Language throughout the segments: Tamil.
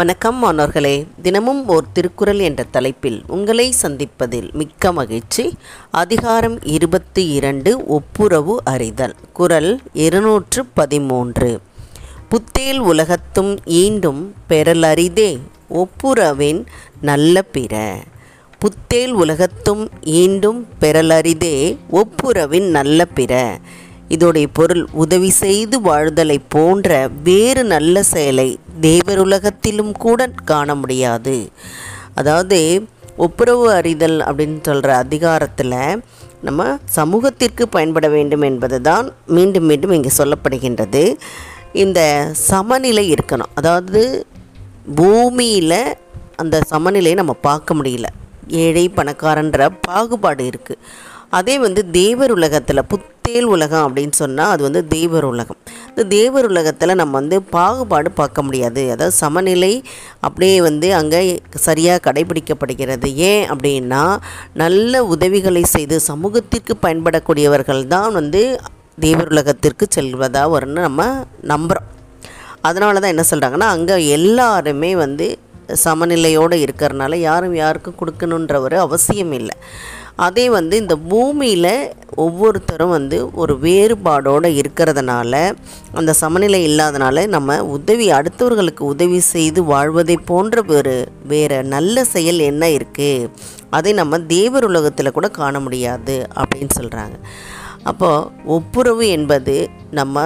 வணக்கம் மாணவர்களே. தினமும் ஓர் திருக்குறள் என்ற தலைப்பில் உங்களை சந்திப்பதில் மிக்க மகிழ்ச்சி. அதிகாரம் இருபத்தி இரண்டு ஒப்புரவு அறிதல். குரல் இருநூற்று பதிமூன்று. புத்தேல் உலகத்தும் ஈண்டும் பெறலரிதே ஒப்புரவின் நல்ல பிற. புத்தேல் உலகத்தும் ஈண்டும் பெறலரிதே ஒப்புரவின் நல்ல பிற. இதோடைய பொருள் உதவி செய்து வாழ்தலை போன்ற வேறு நல்ல செயலை தேவருலகத்திலும் கூட காண முடியாது. அதாவது ஒப்புரவு அறிதல் அப்படின்னு சொல்கிற அதிகாரத்தில் நம்ம சமூகத்திற்கு பயன்பட வேண்டும் என்பது தான் மீண்டும் மீண்டும் இங்கே சொல்லப்படுகின்றது. இந்த சமநிலை இருக்கணும். அதாவது பூமியில் அந்த சமநிலையை நம்ம பார்க்க முடியல. ஏழை பணக்காரன்ற பாகுபாடு இருக்குது அதே வந்து தேவர் உலகத்தில் புத்தேல் உலகம் அப்படின்னு சொன்னால் அது வந்து தேவர் உலகம். இந்த தேவர் உலகத்தில் நம்ம வந்து பாகுபாடு பார்க்க முடியாது. அதாவது சமநிலை அப்படியே வந்து அங்கே சரியாக கடைபிடிக்கப்படுகிறது. ஏன் அப்படின்னா நல்ல உதவிகளை செய்து சமூகத்திற்கு பயன்படக்கூடியவர்கள் தான் வந்து தேவர் உலகத்திற்கு செல்வதாக வரும்னு நம்ம நம்புகிறோம் அதனால தான் என்ன சொல்கிறாங்கன்னா அங்கே எல்லாருமே வந்து சமநிலையோடு இருக்கிறனால யாரும் யாருக்கும் கொடுக்கணுன்ற ஒரு அவசியம் இல்லை அதே வந்து இந்த பூமியில் ஒவ்வொருத்தரும் வந்து ஒரு வேறுபாடோடு இருக்கிறதுனால அந்த சமநிலை இல்லாதனால நம்ம உதவி அடுத்தவர்களுக்கு உதவி செய்து வாழ்வதை போன்ற ஒரு வேறு நல்ல செயல் என்ன இருக்குது அதை நம்ம தேவர் உலகத்தில் கூட காண முடியாது அப்படின்னு சொல்கிறாங்க அப்போது ஒப்புரவு என்பது நம்ம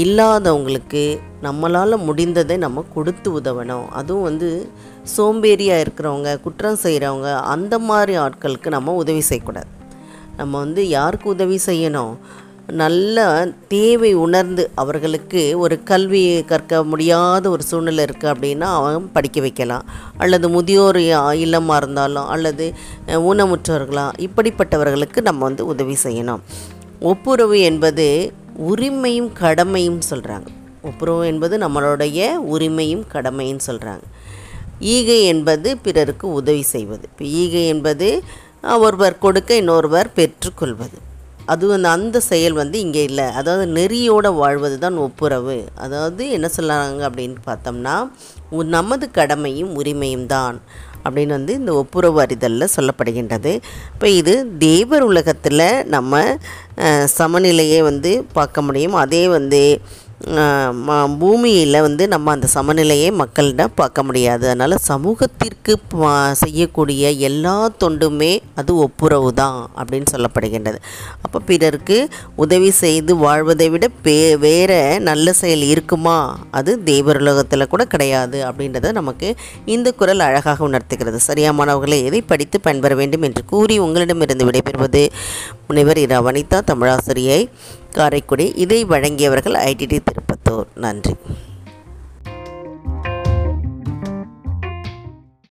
இல்லாதவங்களுக்கு நம்மளால் முடிந்ததை நம்ம கொடுத்து உதவணும். அதுவும் வந்து சோம்பேறியாக இருக்கிறவங்க குற்றம் செய்கிறவங்க அந்த மாதிரி ஆட்களுக்கு நம்ம உதவி செய்யக்கூடாது. நம்ம வந்து யாருக்கு உதவி செய்யணும்? நல்ல தேவை உணர்ந்து அவர்களுக்கு ஒரு கல்வி கற்க முடியாத ஒரு சூழ்நிலை இருக்குது அப்படின்னா அவங்க படிக்க வைக்கலாம். அல்லது முதியோர் இல்லமாக இருந்தாலும் அல்லது ஊனமுற்றவர்களாக இப்படிப்பட்டவர்களுக்கு நம்ம வந்து உதவி செய்யணும். ஒப்புரவு என்பது உரிமையும் கடமையும் சொல்கிறாங்க ஒப்புரவு என்பது நம்மளுடைய உரிமையும் கடமையும் சொல்கிறாங்க ஈகை என்பது பிறருக்கு உதவி செய்வது. இப்போ ஈகை என்பது ஒருவர் கொடுக்க இன்னொருவர் பெற்றுக்கொள்வது. அது வந்து அந்த செயல் வந்து இங்கே இல்லை. அதாவது நெறியோடு வாழ்வது தான் ஒப்புரவு. அதாவது என்ன சொல்கிறாங்க அப்படின்னு பார்த்தோம்னா நமது கடமையும் உரிமையும் தான். அப்படின்னு வந்து இந்த ஒப்புரவு அறிதலில் சொல்லப்படுகின்றது. இப்போ இது தேவர் உலகத்தில் நம்ம சமநிலையை வந்து பார்க்க முடியும். அதே வந்து பூமியில் வந்து நம்ம அந்த சமநிலையை மக்களிடம் பார்க்க முடியாது. அதனால் சமூகத்திற்கு செய்யக்கூடிய எல்லா தொண்டுமே அது ஒப்புரவு தான் அப்படின்னு சொல்லப்படுகின்றது. அப்போ பிறருக்கு உதவி செய்து வாழ்வதை விட பே வேறு நல்ல செயல் இருக்குமா? அது தேவருலகத்தில் கூட கிடையாது அப்படின்றத நமக்கு இந்த குரல் அழகாக உணர்த்துகிறது. சரியாமானவர்களை எதை படித்து பயன்பெற வேண்டும் என்று கூறி உங்களிடமிருந்து விடைபெறுவது முனைவர் இரா வனிதா தமிழாசிரியை காரைக்குடி இதை வழங்கியவர்கள் ஐடிடி திருப்பத்தூர். நன்றி.